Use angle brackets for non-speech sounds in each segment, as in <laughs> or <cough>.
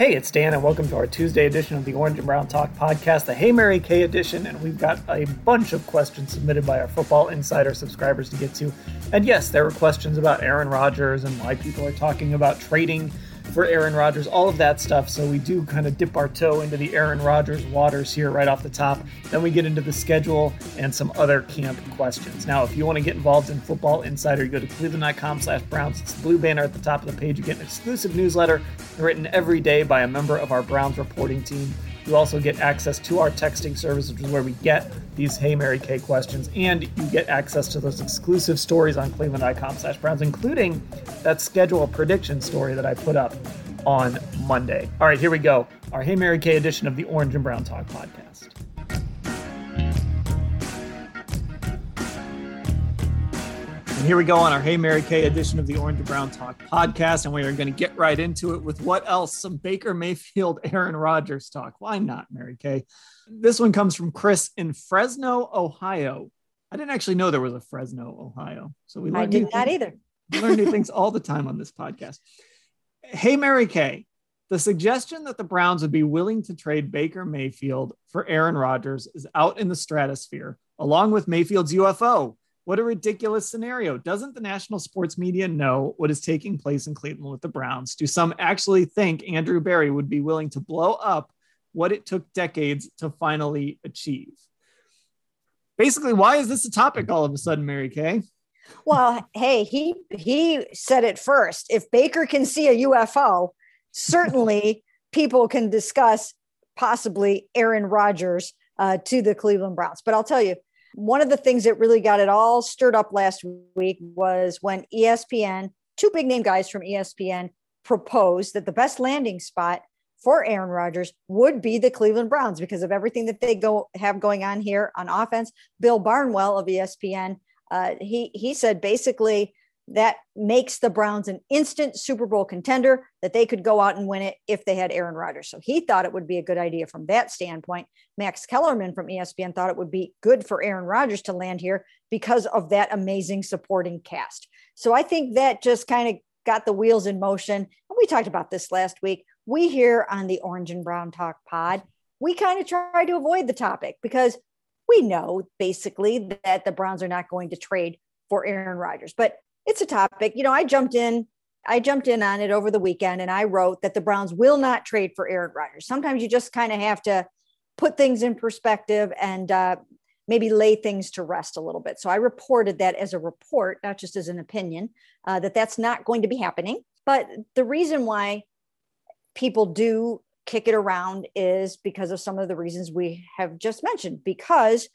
Hey, it's Dan, and welcome to our Tuesday edition of the Orange and Brown Talk podcast, the Hey Mary Kay edition. And we've got a bunch of questions submitted by our Football Insider subscribers to get to. And yes, there were questions about Aaron Rodgers and why people are talking about trading for Aaron Rodgers, all of that stuff. So we do kind of dip our toe into the Aaron Rodgers waters here right off the top. Then we get into the schedule and some other camp questions. Now, if you want to get involved in Football Insider, you go to cleveland.com slash Browns. It's the blue banner at the top of the page. You get an exclusive newsletter written every day by a member of our Browns reporting team. You also get access to our texting service, which is where we get these Hey Mary Kay questions, and you get access to those exclusive stories on cleveland.com slash Browns, including that schedule prediction story that I put up on Monday. All right, here we go. Our Hey Mary Kay edition of the Orange and Brown Talk podcast. And here we go on our Hey Mary Kay edition of the Orange and Brown Talk podcast. And we are going to get right into it with what else? Some Baker Mayfield, <laughs> Aaron Rodgers talk. Why not, Mary Kay? This one comes from Chris in Fresno, Ohio. I didn't actually know there was a Fresno, Ohio. So we I did not things. either. we learn new things <laughs> all the time on this podcast. Hey, Mary Kay, the suggestion that the Browns would be willing to trade Baker Mayfield for Aaron Rodgers is out in the stratosphere, along with Mayfield's UFO. What a ridiculous scenario. Doesn't the national sports media know what is taking place in Cleveland with the Browns? Do some actually think Andrew Berry would be willing to blow up what it took decades to finally achieve? Basically, why is this a topic all of a sudden, Mary Kay? Well, hey, he he said it first. If Baker can see a UFO, certainly <laughs> people can discuss possibly Aaron Rodgers uh, to the Cleveland Browns. But I'll tell you, one of the things that really got it all stirred up last week was when ESPN, two big name guys from ESPN, proposed that the best landing spot for Aaron Rodgers would be the Cleveland Browns because of everything that they go have going on here on offense. Bill Barnwell of ESPN, uh, he he said basically that makes the Browns an instant Super Bowl contender that they could go out and win it if they had Aaron Rodgers. So he thought it would be a good idea from that standpoint. Max Kellerman from ESPN thought it would be good for Aaron Rodgers to land here because of that amazing supporting cast. So I think that just kind of got the wheels in motion. And we talked about this last week. We here on the Orange and Brown Talk pod, we kind of try to avoid the topic because we know basically that the Browns are not going to trade for Aaron Rodgers. But it's a topic. You know, I jumped in, I jumped in on it over the weekend and I wrote that the Browns will not trade for Aaron Rodgers. Sometimes you just kind of have to put things in perspective and uh, maybe lay things to rest a little bit. So I reported that as a report, not just as an opinion, uh, that that's not going to be happening. But the reason why people do kick it around is because of some of the reasons we have just mentioned. Because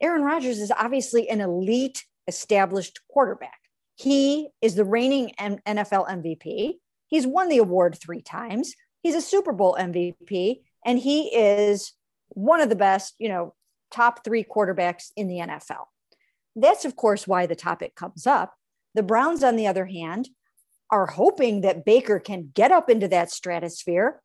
Aaron Rodgers is obviously an elite, established quarterback. He is the reigning NFL MVP. He's won the award three times. He's a Super Bowl MVP, and he is one of the best, you know, top three quarterbacks in the NFL. That's, of course, why the topic comes up. The Browns, on the other hand, are hoping that Baker can get up into that stratosphere.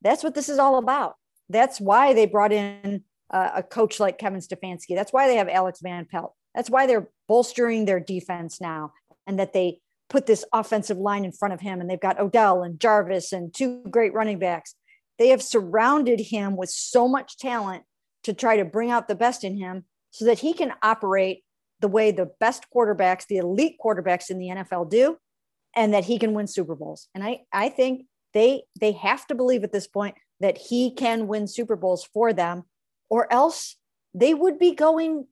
That's what this is all about. That's why they brought in uh, a coach like Kevin Stefanski. That's why they have Alex Van Pelt. That's why they're bolstering their defense now and that they put this offensive line in front of him and they've got Odell and Jarvis and two great running backs. They have surrounded him with so much talent to try to bring out the best in him so that he can operate the way the best quarterbacks, the elite quarterbacks in the NFL do, and that he can win Super Bowls. And I, I think they they have to believe at this point that he can win Super Bowls for them, or else they would be going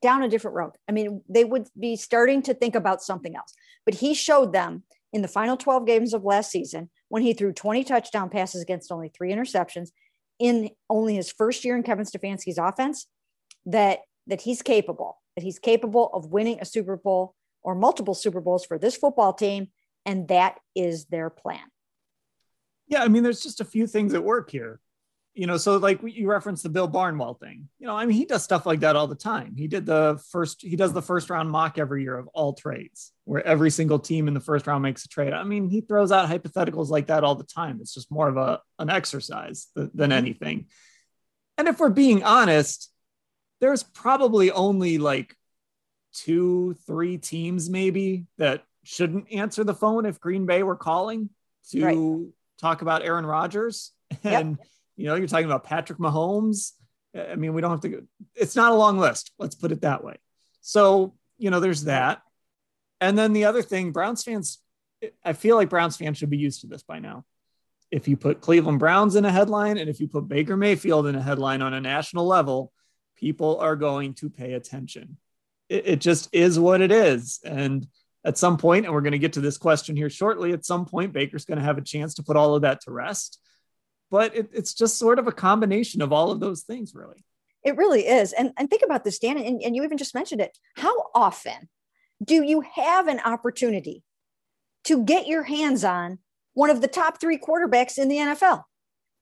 down a different road. I mean, they would be starting to think about something else. But he showed them in the final 12 games of last season when he threw 20 touchdown passes against only three interceptions in only his first year in Kevin Stefanski's offense that that he's capable, that he's capable of winning a Super Bowl or multiple Super Bowls for this football team and that is their plan. Yeah, I mean there's just a few things at work here you know, so like you referenced the Bill Barnwell thing. You know, I mean, he does stuff like that all the time. He did the first, he does the first round mock every year of all trades, where every single team in the first round makes a trade. I mean, he throws out hypotheticals like that all the time. It's just more of a an exercise than mm-hmm. anything. And if we're being honest, there's probably only like two, three teams maybe that shouldn't answer the phone if Green Bay were calling to right. talk about Aaron Rodgers. And yep you know, you're talking about Patrick Mahomes. I mean, we don't have to, go, it's not a long list. Let's put it that way. So, you know, there's that. And then the other thing, Browns fans, I feel like Browns fans should be used to this by now. If you put Cleveland Browns in a headline and if you put Baker Mayfield in a headline on a national level, people are going to pay attention. It, it just is what it is. And at some point, and we're going to get to this question here shortly, at some point, Baker's going to have a chance to put all of that to rest but it, it's just sort of a combination of all of those things, really. It really is. And, and think about this, Dan, and, and you even just mentioned it. How often do you have an opportunity to get your hands on one of the top three quarterbacks in the NFL?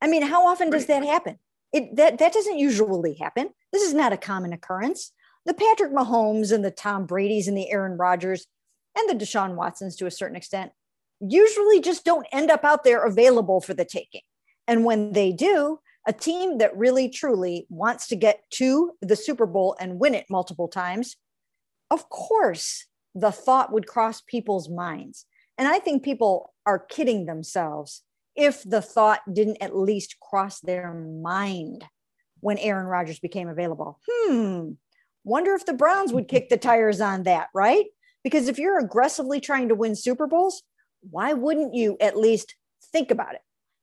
I mean, how often does that happen? It that that doesn't usually happen. This is not a common occurrence. The Patrick Mahomes and the Tom Brady's and the Aaron Rodgers and the Deshaun Watsons to a certain extent usually just don't end up out there available for the taking. And when they do, a team that really truly wants to get to the Super Bowl and win it multiple times, of course, the thought would cross people's minds. And I think people are kidding themselves if the thought didn't at least cross their mind when Aaron Rodgers became available. Hmm, wonder if the Browns would kick the tires on that, right? Because if you're aggressively trying to win Super Bowls, why wouldn't you at least think about it?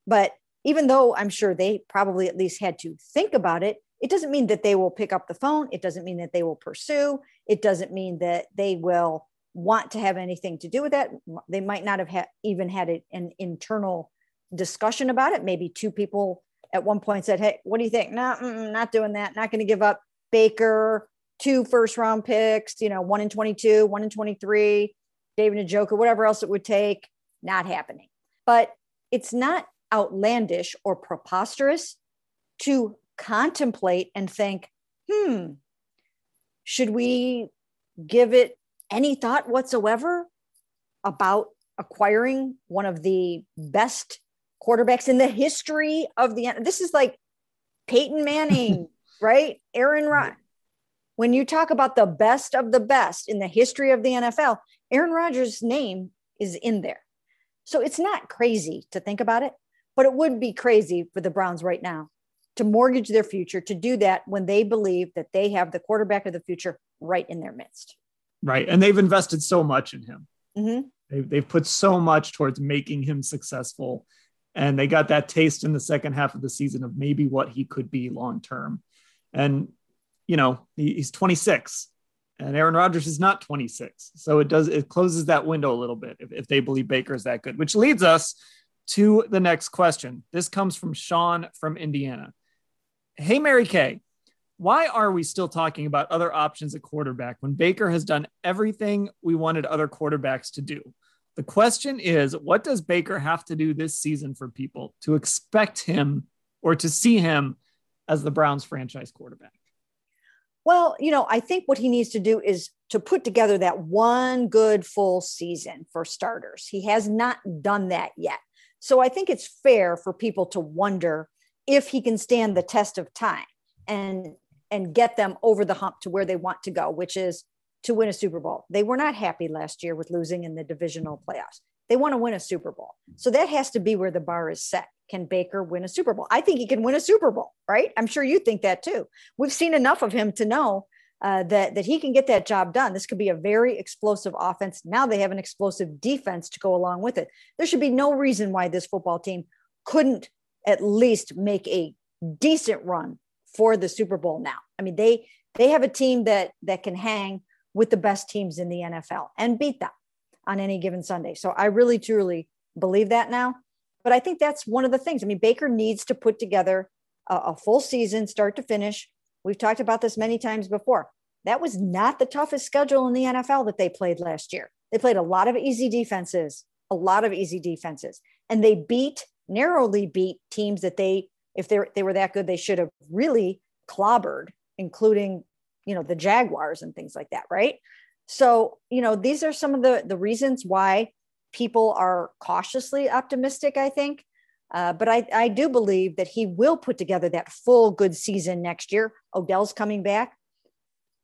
But even though I'm sure they probably at least had to think about it, it doesn't mean that they will pick up the phone. It doesn't mean that they will pursue. It doesn't mean that they will want to have anything to do with that. They might not have ha- even had an internal discussion about it. Maybe two people at one point said, Hey, what do you think? No, not doing that. Not going to give up Baker, two first round picks, you know, one in 22, one in 23, David Njoku, whatever else it would take. Not happening. But it's not outlandish or preposterous to contemplate and think, hmm, should we give it any thought whatsoever about acquiring one of the best quarterbacks in the history of the this is like Peyton Manning, <laughs> right? Aaron Rodgers. When you talk about the best of the best in the history of the NFL, Aaron Rodgers' name is in there. So it's not crazy to think about it. But it would be crazy for the Browns right now to mortgage their future to do that when they believe that they have the quarterback of the future right in their midst. Right. And they've invested so much in him. Mm-hmm. They've, they've put so much towards making him successful. And they got that taste in the second half of the season of maybe what he could be long term. And, you know, he, he's 26 and Aaron Rodgers is not 26. So it does, it closes that window a little bit if, if they believe Baker is that good, which leads us to the next question. This comes from Sean from Indiana. Hey, Mary Kay, why are we still talking about other options at quarterback when Baker has done everything we wanted other quarterbacks to do? The question is, what does Baker have to do this season for people to expect him or to see him as the Browns franchise quarterback? Well, you know, I think what he needs to do is to put together that one good full season for starters. He has not done that yet. So I think it's fair for people to wonder if he can stand the test of time and and get them over the hump to where they want to go, which is to win a Super Bowl. They were not happy last year with losing in the divisional playoffs. They want to win a Super Bowl. So that has to be where the bar is set. Can Baker win a Super Bowl? I think he can win a Super Bowl, right? I'm sure you think that too. We've seen enough of him to know uh, that that he can get that job done. This could be a very explosive offense. Now they have an explosive defense to go along with it. There should be no reason why this football team couldn't at least make a decent run for the Super Bowl now. I mean, they they have a team that that can hang with the best teams in the NFL and beat them on any given Sunday. So I really truly believe that now. But I think that's one of the things. I mean, Baker needs to put together a, a full season, start to finish. We've talked about this many times before. That was not the toughest schedule in the NFL that they played last year. They played a lot of easy defenses, a lot of easy defenses, and they beat narrowly beat teams that they, if they they were that good, they should have really clobbered, including you know the Jaguars and things like that, right? So you know these are some of the the reasons why people are cautiously optimistic, I think. Uh, but I, I do believe that he will put together that full good season next year. Odell's coming back.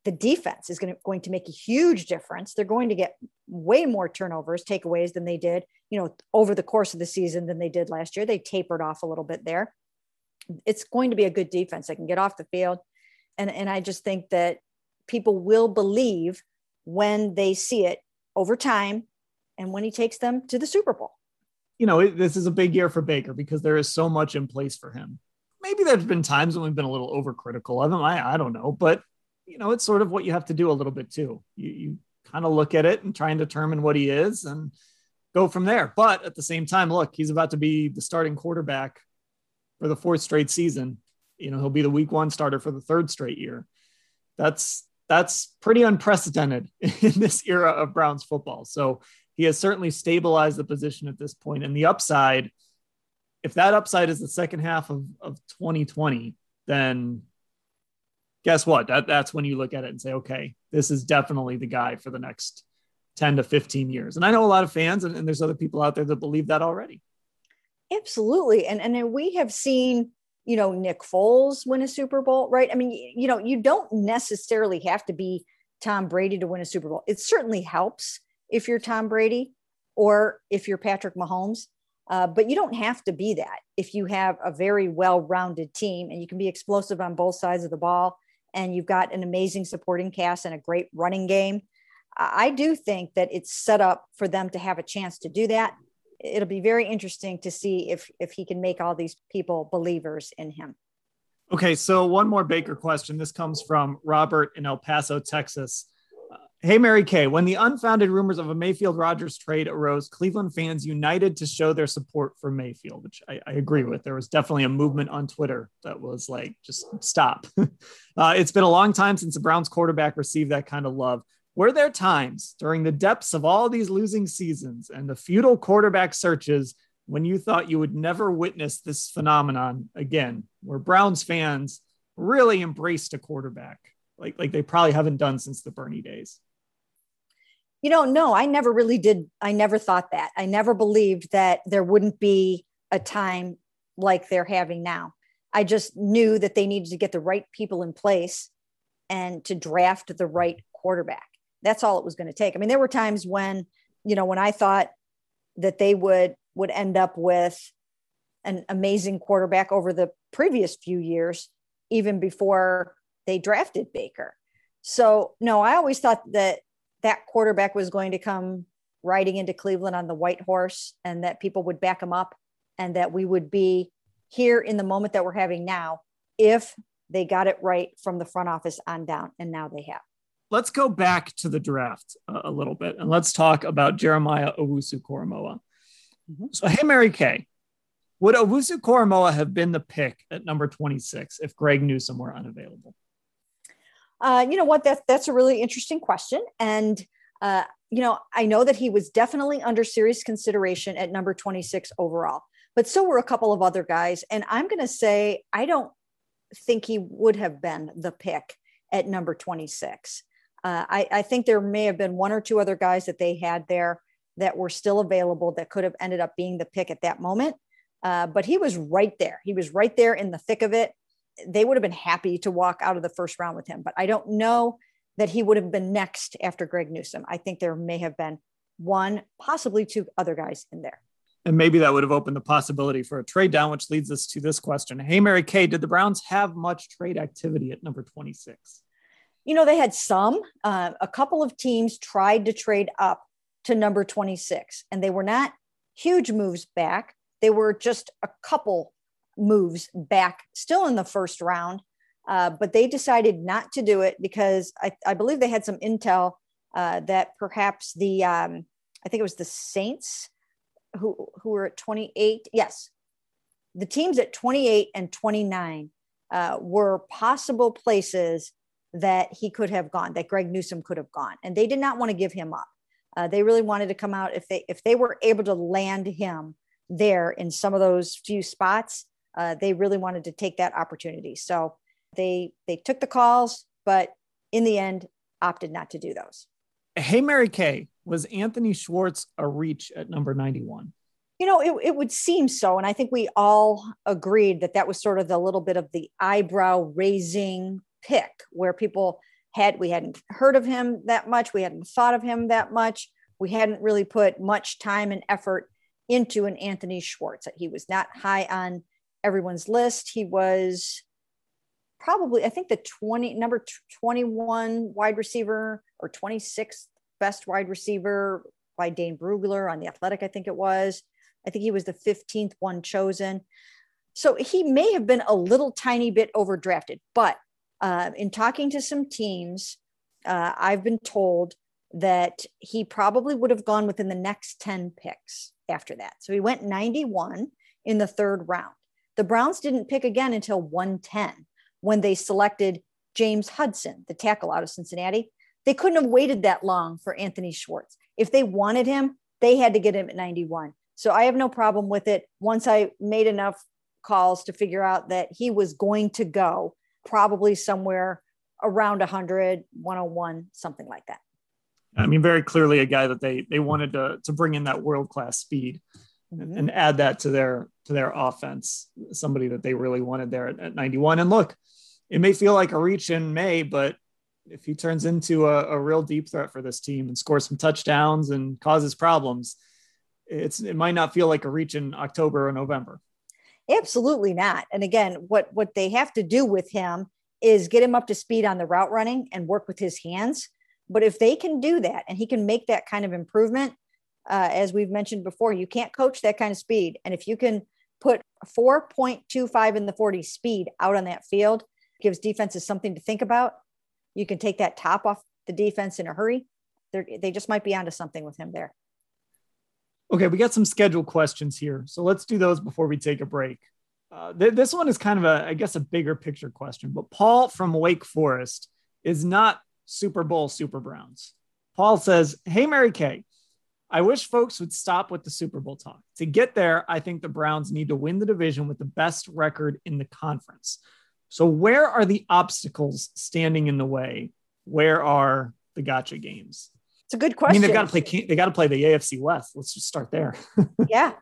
The defense is going to, going to make a huge difference. They're going to get way more turnovers, takeaways than they did, you know, over the course of the season than they did last year. They tapered off a little bit there. It's going to be a good defense. They can get off the field. And, and I just think that people will believe when they see it over time and when he takes them to the Super Bowl. You know, it, this is a big year for Baker because there is so much in place for him. Maybe there's been times when we've been a little overcritical of him. I, I don't know, but you know, it's sort of what you have to do a little bit too. You, you kind of look at it and try and determine what he is and go from there. But at the same time, look, he's about to be the starting quarterback for the fourth straight season. You know, he'll be the week one starter for the third straight year. That's that's pretty unprecedented <laughs> in this era of Browns football. So he has certainly stabilized the position at this point. And the upside, if that upside is the second half of, of 2020, then guess what? That, that's when you look at it and say, okay, this is definitely the guy for the next 10 to 15 years. And I know a lot of fans, and, and there's other people out there that believe that already. Absolutely. And, and we have seen, you know, Nick Foles win a Super Bowl, right? I mean, you know, you don't necessarily have to be Tom Brady to win a Super Bowl. It certainly helps if you're Tom Brady or if you're Patrick Mahomes. Uh, but you don't have to be that if you have a very well rounded team and you can be explosive on both sides of the ball and you've got an amazing supporting cast and a great running game. I do think that it's set up for them to have a chance to do that. It'll be very interesting to see if if he can make all these people believers in him. Okay, so one more Baker question. This comes from Robert in El Paso, Texas. Hey, Mary Kay, when the unfounded rumors of a Mayfield Rodgers trade arose, Cleveland fans united to show their support for Mayfield, which I, I agree with. There was definitely a movement on Twitter that was like, just stop. <laughs> uh, it's been a long time since the Browns quarterback received that kind of love. Were there times during the depths of all these losing seasons and the futile quarterback searches when you thought you would never witness this phenomenon again, where Browns fans really embraced a quarterback? Like, like they probably haven't done since the Bernie days. You know, no, I never really did. I never thought that. I never believed that there wouldn't be a time like they're having now. I just knew that they needed to get the right people in place and to draft the right quarterback. That's all it was going to take. I mean, there were times when, you know, when I thought that they would would end up with an amazing quarterback over the previous few years, even before they drafted Baker. So, no, I always thought that that quarterback was going to come riding into Cleveland on the white horse and that people would back him up and that we would be here in the moment that we're having now if they got it right from the front office on down. And now they have. Let's go back to the draft a, little bit and let's talk about Jeremiah Owusu Koramoah. Mm-hmm. So, hey, Mary Kay, would Owusu Koramoah have been the pick at number 26 if Greg Newsome were unavailable? Uh, you know what? That's that's a really interesting question, and uh, you know I know that he was definitely under serious consideration at number 26 overall, but so were a couple of other guys, and I'm going to say I don't think he would have been the pick at number 26. Uh, I, I think there may have been one or two other guys that they had there that were still available that could have ended up being the pick at that moment. Uh, but he was right there. He was right there in the thick of it they would have been happy to walk out of the first round with him. But I don't know that he would have been next after Greg Newsome. I think there may have been one, possibly two other guys in there. And maybe that would have opened the possibility for a trade down, which leads us to this question. Hey, Mary Kay, did the Browns have much trade activity at number 26? You know, they had some. Uh, a couple of teams tried to trade up to number 26, and they were not huge moves back. They were just a couple moves back, still in the first round. Uh, but they decided not to do it because I, I believe they had some intel uh, that perhaps the, um, I think it was the Saints who who were at 28. Yes, the teams at 28 and 29 uh, were possible places that he could have gone, that Greg Newsome could have gone, and they did not want to give him up. Uh, they really wanted to come out if they if they were able to land him there in some of those few spots. Uh, they really wanted to take that opportunity, so they they took the calls, but in the end, opted not to do those. Hey, Mary Kay, was Anthony Schwartz a reach at number 91? You know, it, it would seem so. And I think we all agreed that that was sort of the little bit of the eyebrow raising pick where people had, we hadn't heard of him that much. We hadn't thought of him that much. We hadn't really put much time and effort into an Anthony Schwartz. That he was not high on everyone's list. He was probably, I think, the 20 number 21 wide receiver or 26th best wide receiver by Dane Brugler on the Athletic, I think it was. I think he was the 15th one chosen. So he may have been a little tiny bit overdrafted, but uh, in talking to some teams, uh, I've been told that he probably would have gone within the next 10 picks after that. So he went 91 in the third round. The Browns didn't pick again until 110 when they selected James Hudson, the tackle out of Cincinnati. They couldn't have waited that long for Anthony Schwartz. If they wanted him, they had to get him at 91. So I have no problem with it. Once I made enough calls to figure out that he was going to go probably somewhere around 100, 101, something like that. I mean, very clearly a guy that they they wanted to to bring in that world class speed mm-hmm. and add that to their to their offense. Somebody that they really wanted there at, at 91. And look, it may feel like a reach in May, but if he turns into a, a real deep threat for this team and scores some touchdowns and causes problems, it's it might not feel like a reach in October or November. Absolutely not. And again, what what they have to do with him is get him up to speed on the route running and work with his hands. But if they can do that and he can make that kind of improvement, uh, as we've mentioned before, you can't coach that kind of speed. And if you can put 4.25 in the 40 speed out on that field, gives defenses something to think about you can take that top off the defense in a hurry. They're, they just might be onto something with him there. Okay, we got some scheduled questions here. So let's do those before we take a break. Uh, th- this one is kind of a, I guess, a bigger picture question, but Paul from Wake Forest is not Super Bowl Super Browns. Paul says, Hey, Mary Kay, I wish folks would stop with the Super Bowl talk. To get there, I think the Browns need to win the division with the best record in the conference. So, where are the obstacles standing in the way? Where are the gotcha games? It's a good question. I mean, they've got to play. They got to play the AFC West. Let's just start there. <laughs> yeah.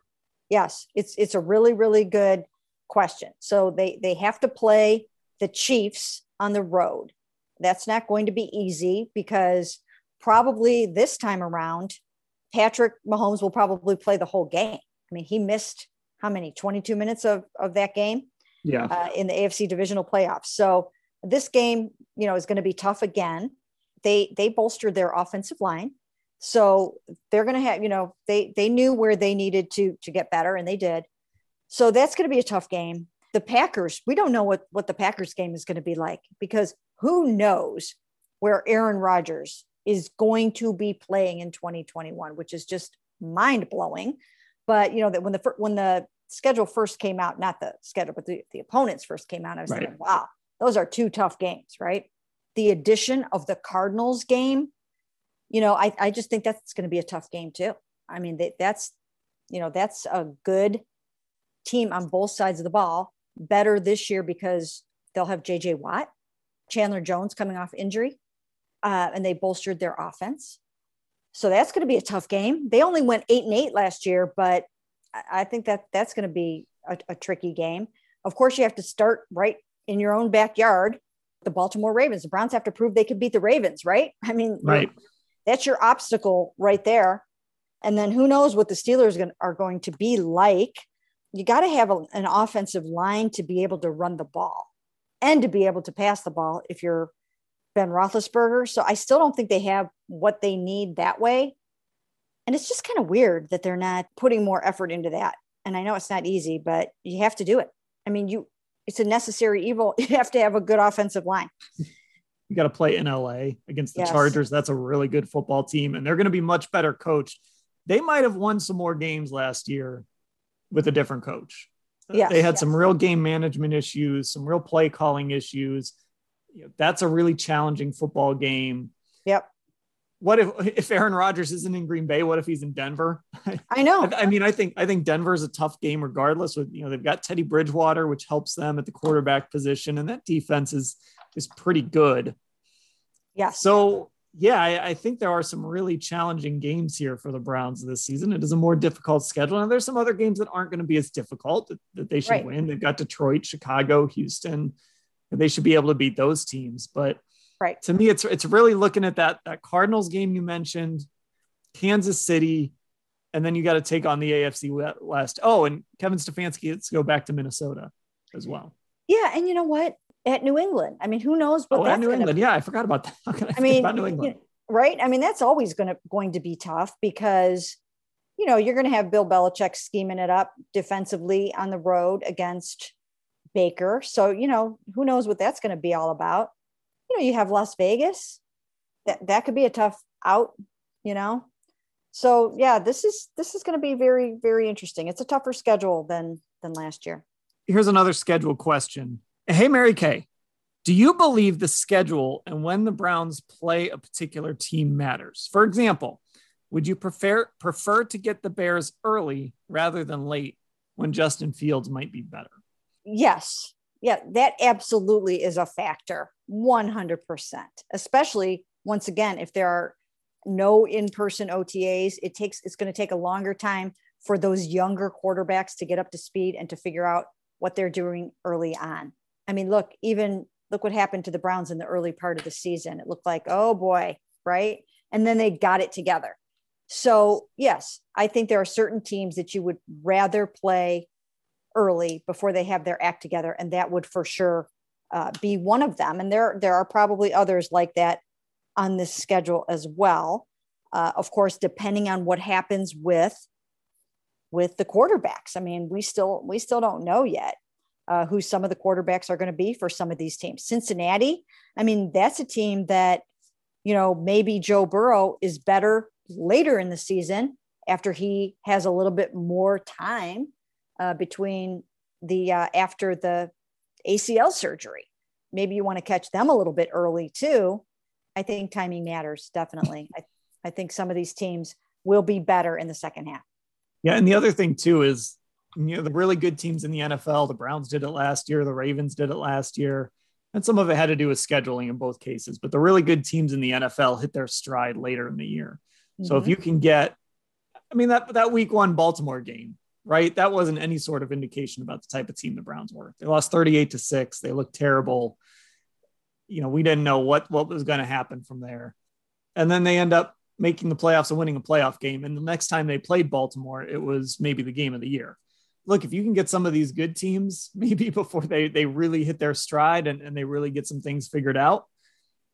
Yes, it's it's a really really good question. So they they have to play the Chiefs on the road. That's not going to be easy because probably this time around, Patrick Mahomes will probably play the whole game. I mean, he missed how many 22 minutes of, of that game yeah. Uh, in the AFC divisional playoffs. So this game, you know, is going to be tough again. They they bolstered their offensive line. So they're going to have, you know, they they knew where they needed to to get better and they did. So that's going to be a tough game. The Packers, we don't know what what the Packers game is going to be like because who knows where Aaron Rodgers is going to be playing in 2021, which is just mind blowing. But you know that when the when the schedule first came out, not the schedule, but the, the opponents first came out, I was right. thinking, wow, those are two tough games, right? The addition of the Cardinals game, you know, I, I just think that's going to be a tough game too. I mean, they, that's, you know, that's a good team on both sides of the ball, better this year because they'll have JJ Watt, Chandler Jones coming off injury, uh, and they bolstered their offense. So that's going to be a tough game. They only went eight and eight last year, but I think that that's going to be a, a, tricky game. Of course, you have to start right in your own backyard. The Baltimore Ravens, the Browns have to prove they can beat the Ravens, right? I mean, right. That's your obstacle right there. And then who knows what the Steelers are going to be like. You got to have a, an offensive line to be able to run the ball and to be able to pass the ball if you're Ben Roethlisberger. So I still don't think they have what they need that way. And it's just kind of weird that they're not putting more effort into that. And I know it's not easy, but you have to do it. I mean, you it's a necessary evil. <laughs> You have to have a good offensive line. You got to play in LA against the yes. Chargers. That's a really good football team, and they're going to be much better coached. They might have won some more games last year with a different coach. Yes, they had yes. some real game management issues, some real play calling issues. You know, that's a really challenging football game. Yep. What if if Aaron Rodgers isn't in Green Bay? What if he's in Denver? <laughs> I know. I, I mean, I think I think Denver is a tough game regardless. With you know they've got Teddy Bridgewater, which helps them at the quarterback position, and that defense is is pretty good. Yeah. So yeah, I, I, think there are some really challenging games here for the Browns this season. It is a more difficult schedule, and there's some other games that aren't going to be as difficult that, that they should right. win. They've got Detroit, Chicago, Houston. They should be able to beat those teams. But right to me, it's it's really looking at that that Cardinals game you mentioned, Kansas City, and then you got to take on the AFC West. Oh, and Kevin Stefanski, let's go back to Minnesota as well. Yeah, and you know what? At New England, I mean, who knows what oh, that's New England. Be. Yeah, I forgot about that. <laughs> I, I mean, about New England. Right? I mean, that's always going to going to be tough because you know you're going to have Bill Belichick scheming it up defensively on the road against Baker. So you know who knows what that's going to be all about. You know, you have Las Vegas. That that could be a tough out. You know, so yeah, this is this is going to be very very interesting. It's a tougher schedule than than last year. Here's another schedule question. Hey, Mary Kay, do you believe the schedule and when the Browns play a particular team matters? For example, would you prefer prefer to get the Bears early rather than late when Justin Fields might be better? Yes. Yeah, that absolutely is a factor. 100%. Especially once again if there are no in-person OTAs, it takes it's going to take a longer time for those younger quarterbacks to get up to speed and to figure out what they're doing early on. I mean, look, even look what happened to the Browns in the early part of the season. It looked like, oh boy, right? And then they got it together. So, yes, I think there are certain teams that you would rather play early before they have their act together. And that would for sure uh, be one of them. And there, there are probably others like that on this schedule as well. Uh, of course, depending on what happens with with the quarterbacks. I mean, we still we still don't know yet uh, who some of the quarterbacks are going to be for some of these teams. Cincinnati, I mean, that's a team that, you know, maybe Joe Burrow is better later in the season after he has a little bit more time uh, between the uh, after the ACL surgery. Maybe you want to catch them a little bit early too. I think timing matters definitely. I, I think some of these teams will be better in the second half. Yeah, and the other thing too is you know the really good teams in the NFL. The Browns did it last year. The Ravens did it last year, and some of it had to do with scheduling in both cases. But the really good teams in the NFL hit their stride later in the year. Mm-hmm. So if mm-hmm. you can get, I mean that that Week One Baltimore game, right? That wasn't any sort of indication about the type of team the Browns were. They lost thirty-eight to six. They looked terrible. You know, we didn't know what what was going to happen from there, and then they end up making the playoffs and winning a playoff game. And the next time they played Baltimore, it was maybe the game of the year look, if you can get some of these good teams, <laughs> maybe before they they really hit their stride and, and they really get some things figured out,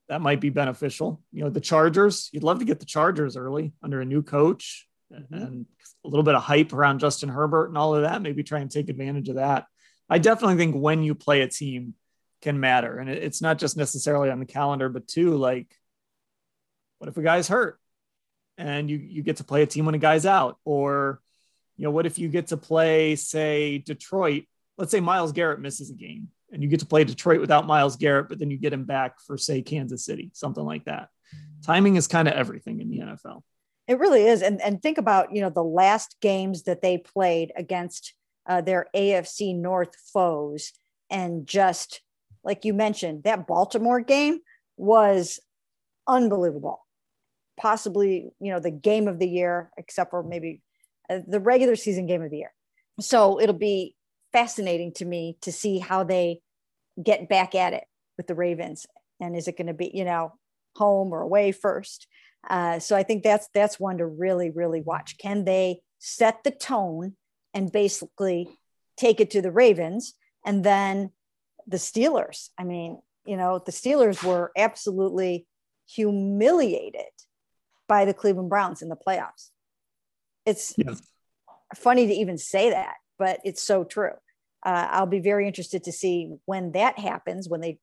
that might be beneficial. You know, the Chargers, you'd love to get the Chargers early under a new coach mm-hmm. and a little bit of hype around Justin Herbert and all of that. Maybe try and take advantage of that. I definitely think when you play a team can matter. And it's not just necessarily on the calendar, but too like, what if a guy's hurt and you you get to play a team when a guy's out or you know, what if you get to play, say, Detroit? Let's say Myles Garrett misses a game and you get to play Detroit without Myles Garrett, but then you get him back for, say, Kansas City, something like that. Timing is kind of everything in the NFL. It really is. And, and think about, you know, the last games that they played against uh, their AFC North foes. And just like you mentioned, that Baltimore game was unbelievable. Possibly, you know, the game of the year, except for maybe uh, the regular season game of the year. So it'll be fascinating to me to see how they get back at it with the Ravens. And is it going to be, you know, home or away first? Uh, so I think that's that's one to really really watch. Can they set the tone and basically take it to the Ravens and then the Steelers? I mean, you know, the Steelers were absolutely humiliated by the Cleveland Browns in the playoffs. It's funny to even say that, but it's so true. Uh, I'll be very interested to see when that happens, when they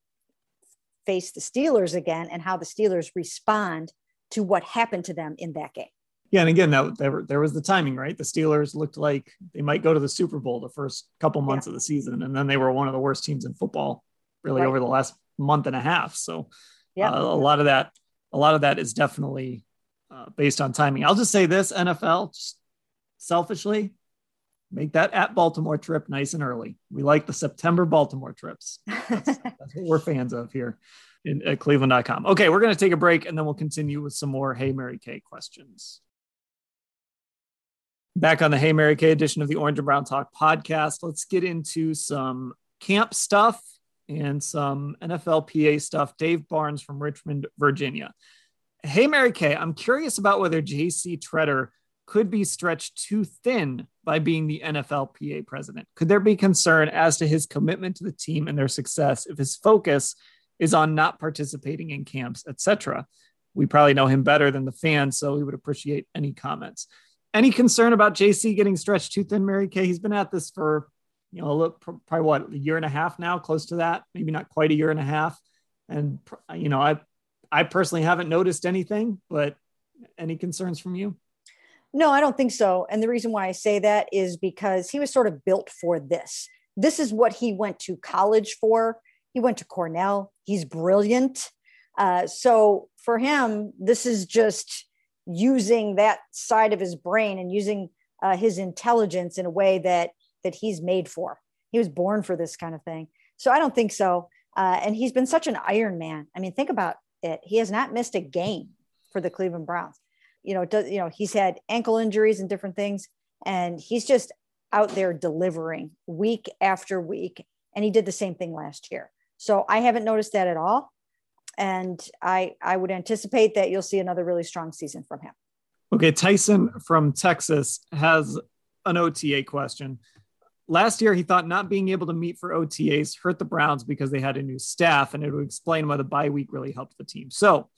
face the Steelers again, and how the Steelers respond to what happened to them in that game. Yeah, and again, that there, there was the timing, right? The Steelers looked like they might go to the Super Bowl the first couple months yeah. of the season, and then they were one of the worst teams in football, really, right. over the last month and a half. So, yeah, uh, a lot of that, a lot of that is definitely uh, based on timing. I'll just say this: NFL, just selfishly, make that at Baltimore trip nice and early. We like the September Baltimore trips. That's, <laughs> that's what we're fans of here in, at cleveland.com. Okay, we're going to take a break and then we'll continue with some more Hey Mary Kay questions. Back on the Hey Mary Kay edition of the Orange and Brown Talk podcast, let's get into some camp stuff and some NFLPA stuff. Dave Barnes from Richmond, Virginia. Hey Mary Kay, I'm curious about whether JC Tretter could be stretched too thin by being the NFLPA president? Could there be concern as to his commitment to the team and their success if his focus is on not participating in camps, etc. We probably know him better than the fans, so we would appreciate any comments. Any concern about JC getting stretched too thin, Mary Kay? He's been at this for, you know, probably what a year and a half now, close to that, maybe not quite a year and a half. And you know, I, I personally haven't noticed anything, but any concerns from you? No, I don't think so. And the reason why I say that is because he was sort of built for this. This is what he went to college for. He went to Cornell. He's brilliant. Uh, so for him, this is just using that side of his brain and using uh, his intelligence in a way that that he's made for. He was born for this kind of thing. So I don't think so. Uh, and he's been such an Iron Man. I mean, think about it. He has not missed a game for the Cleveland Browns. You know, does, you know, he's had ankle injuries and different things, and he's just out there delivering week after week. And he did the same thing last year. So I haven't noticed that at all. And I, I would anticipate that you'll see another really strong season from him. Okay. Tyson from Texas has an OTA question. Last year, he thought not being able to meet for OTAs hurt the Browns because they had a new staff, and it would explain why the bye week really helped the team. So,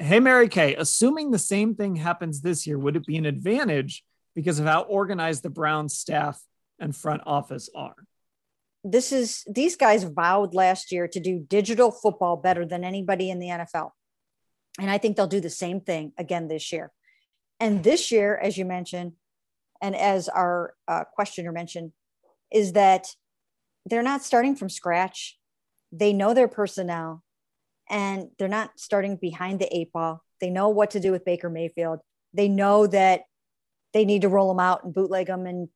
hey, Mary Kay, assuming the same thing happens this year, would it be an advantage because of how organized the Browns staff and front office are? This is these guys vowed last year to do digital football better than anybody in the NFL. And I think they'll do the same thing again this year. And this year, as you mentioned, and as our uh, questioner mentioned, is that they're not starting from scratch. They know their personnel and they're not starting behind the eight ball. They know what to do with Baker Mayfield. They know that they need to roll them out and bootleg them and,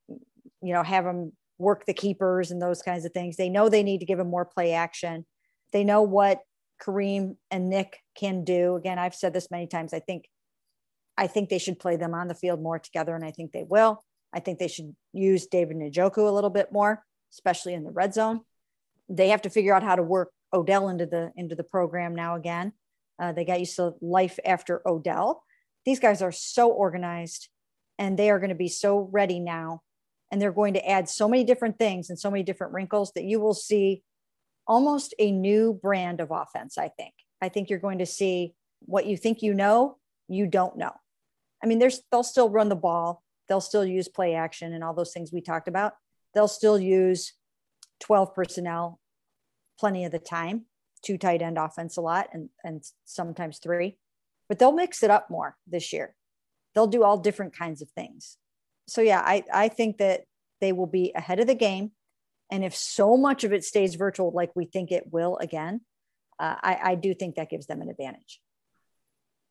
you know, have them work the keepers and those kinds of things. They know they need to give him more play action. They know what Kareem and Nick can do. Again, I've said this many times. I think I think they should play them on the field more together, and I think they will. I think they should use David Njoku a little bit more, especially in the red zone. They have to figure out how to work Odell into the into the program now again. Uh, they got used to life after Odell. These guys are so organized, and they are going to be so ready now and they're going to add so many different things and so many different wrinkles that you will see almost a new brand of offense i think. I think you're going to see what you think you know you don't know. I mean there's they'll still run the ball. They'll still use play action and all those things we talked about. They'll still use 12 personnel plenty of the time. Two tight end offense a lot and, and sometimes three but they'll mix it up more this year. They'll do all different kinds of things so yeah, I, I think that they will be ahead of the game. And if so much of it stays virtual, like we think it will again, uh, I, I do think that gives them an advantage.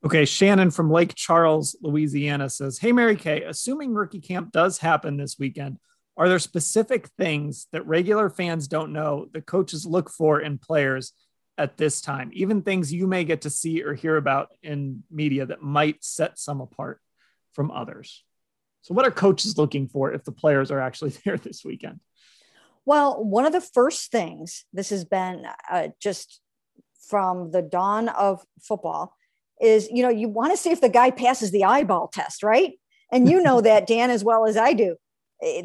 Okay, Shannon from Lake Charles, Louisiana says, Hey, Mary Kay, assuming rookie camp does happen this weekend, are there specific things that regular fans don't know that coaches look for in players at this time? Even things you may get to see or hear about in media that might set some apart from others? So, what are coaches looking for if the players are actually <laughs> there this weekend? Well, one of the first things this has been uh, just from the dawn of football is, you know, you want to see if the guy passes the eyeball test, right? And you know <laughs> that, Dan, as well as I do.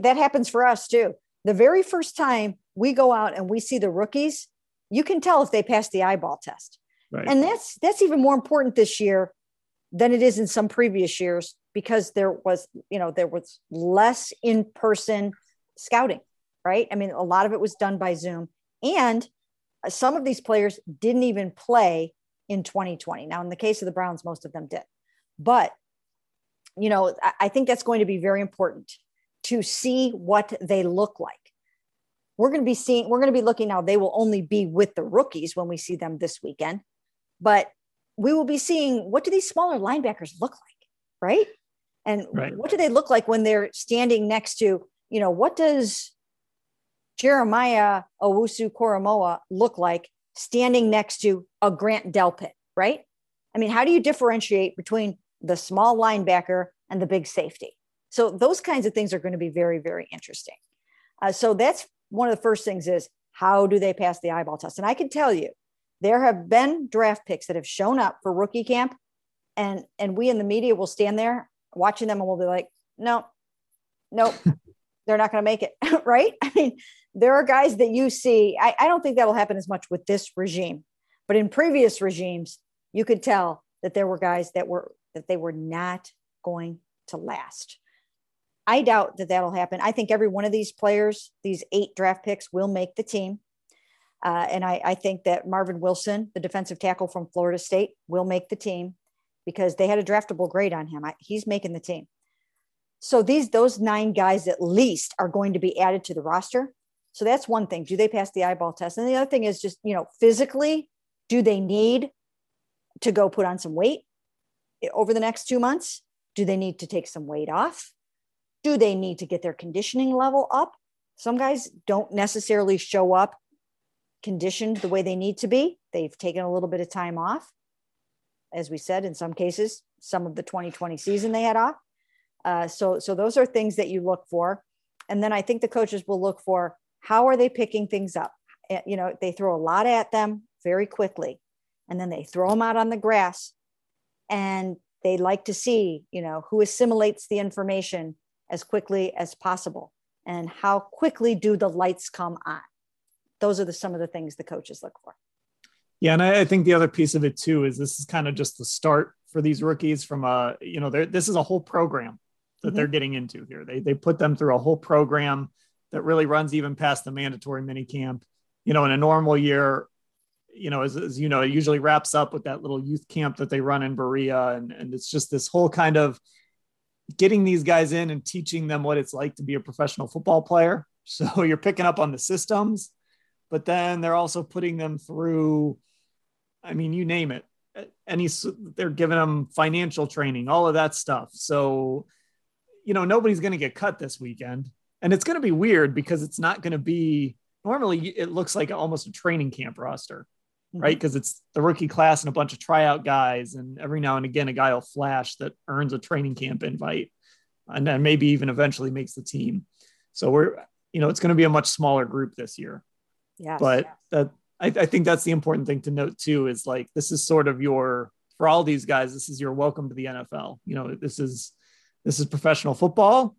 That happens for us too. The very first time we go out and we see the rookies, you can tell if they pass the eyeball test. Right. And that's that's even more important this year than it is in some previous years because there was, you know, there was less in-person scouting, right? I mean, a lot of it was done by Zoom. And some of these players didn't even play in 2020. Now, in the case of the Browns, most of them did. But, you know, I think that's going to be very important to see what they look like. We're going to be seeing, we're going to be looking now, they will only be with the rookies when we see them this weekend. But we will be seeing what do these smaller linebackers look like, right? And right. what do they look like when they're standing next to, you know, what does Jeremiah Owusu Koramoah look like standing next to a Grant Delpit, right? I mean, how do you differentiate between the small linebacker and the big safety? So those kinds of things are going to be very, very interesting. Uh, so that's one of the first things is how do they pass the eyeball test? And I can tell you, there have been draft picks that have shown up for rookie camp, and and we in the media will stand there watching them and we'll be like, no, nope, <laughs> they're not going to make it, <laughs> right? I mean, there are guys that you see. I, I don't think that'll happen as much with this regime, but in previous regimes, you could tell that there were guys that were that they were not going to last. I doubt that that'll happen. I think every one of these players, these eight draft picks, will make the team. Uh, and I, I, think that Marvin Wilson, the defensive tackle from Florida State, will make the team because they had a draftable grade on him. I, he's making the team. So these those nine guys at least are going to be added to the roster. So that's one thing. Do they pass the eyeball test? And the other thing is just, you know, physically, do they need to go put on some weight over the next two months? Do they need to take some weight off? Do they need to get their conditioning level up? Some guys don't necessarily show up conditioned the way they need to be. They've taken a little bit of time off. As we said, in some cases, some of the 2020 season they had off. Uh, so, so those are things that you look for. And then I think the coaches will look for how are they picking things up? Eh, you know, they throw a lot at them very quickly and then they throw them out on the grass and they like to see, you know, who assimilates the information as quickly as possible and how quickly do the lights come on those are the some of the things the coaches look for yeah and i, I think the other piece of it too is this is kind of just the start for these rookies from a you know this is a whole program that mm-hmm. they're getting into here they, they put them through a whole program that really runs even past the mandatory mini camp you know in a normal year you know as, as you know it usually wraps up with that little youth camp that they run in berea and, and it's just this whole kind of getting these guys in and teaching them what it's like to be a professional football player. <laughs> So you're picking up on the systems, but then they're also putting them through, I mean, you name it. Any, they're giving them financial training, all of that stuff. So, you know, nobody's going to get cut this weekend. And it's going to be weird because it's not going to be normally it looks like almost a training camp roster mm-hmm. right? Because it's the rookie class and a bunch of tryout guys, and every now and again a guy will flash that earns a training camp invite, and then maybe even eventually makes the team. So we're, you know, it's going to be a much smaller group this year. Yeah. But that I, I think that's the important thing to note too is like this is sort of your for all these guys, this is your welcome to the NFL. You know, this is this is professional football.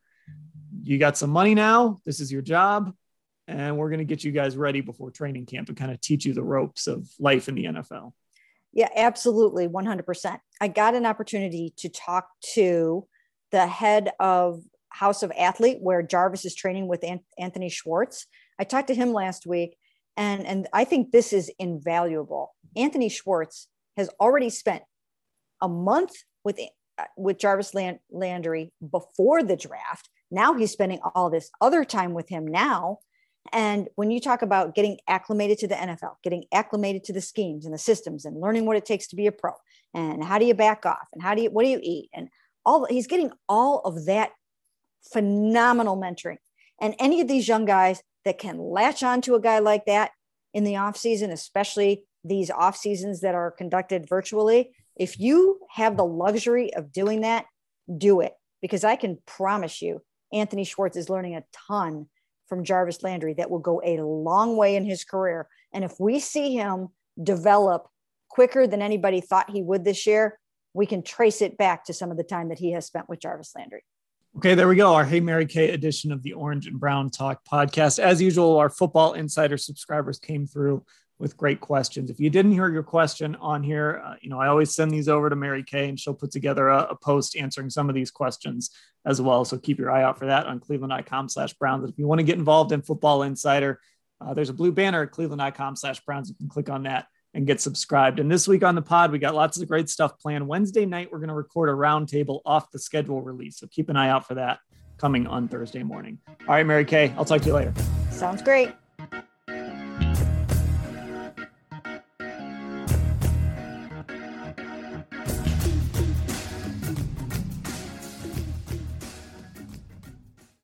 You got some money now. This is your job and we're going to get you guys ready before training camp and kind of teach you the ropes of life in the NFL. Yeah, absolutely. 100%. I got an opportunity to talk to the head of House of Athlete, where Jarvis is training with Anthony Schwartz. I talked to him last week, and, and I think this is invaluable. Anthony Schwartz has already spent a month with, uh, with Jarvis Land, Landry before the draft. Now he's spending all this other time with him now and when you talk about getting acclimated to the NFL, getting acclimated to the schemes and the systems and learning what it takes to be a pro and how do you back off and how do you, what do you eat? And all he's getting all of that phenomenal mentoring. And any of these young guys that can latch on to a guy like that in the off season, especially these off seasons that are conducted virtually, if you have the luxury of doing that, do it because I can promise you, Anthony Schwartz is learning a ton from Jarvis Landry that will go a long way in his career. And if we see him develop quicker than anybody thought he would this year, we can trace it back to some of the time that he has spent with Jarvis Landry. Okay, there we go. Our Hey Mary Kay edition of the Orange and Brown Talk podcast. As usual, our football insider subscribers came through with great questions. If you didn't hear your question on here, uh, you know, I always send these over to Mary Kay and she'll put together a, a, post answering some of these questions as well. So keep your eye out for that on cleveland.com slash Browns. If you want to get involved in Football Insider, uh, there's a blue banner at cleveland.com slash Browns. You can click on that and get subscribed. And this week on the pod, we got lots of great stuff planned. Wednesday night, we're going to record a roundtable off the schedule release. So keep an eye out for that coming on Thursday morning. All right, Mary Kay, I'll talk to you later. Sounds great.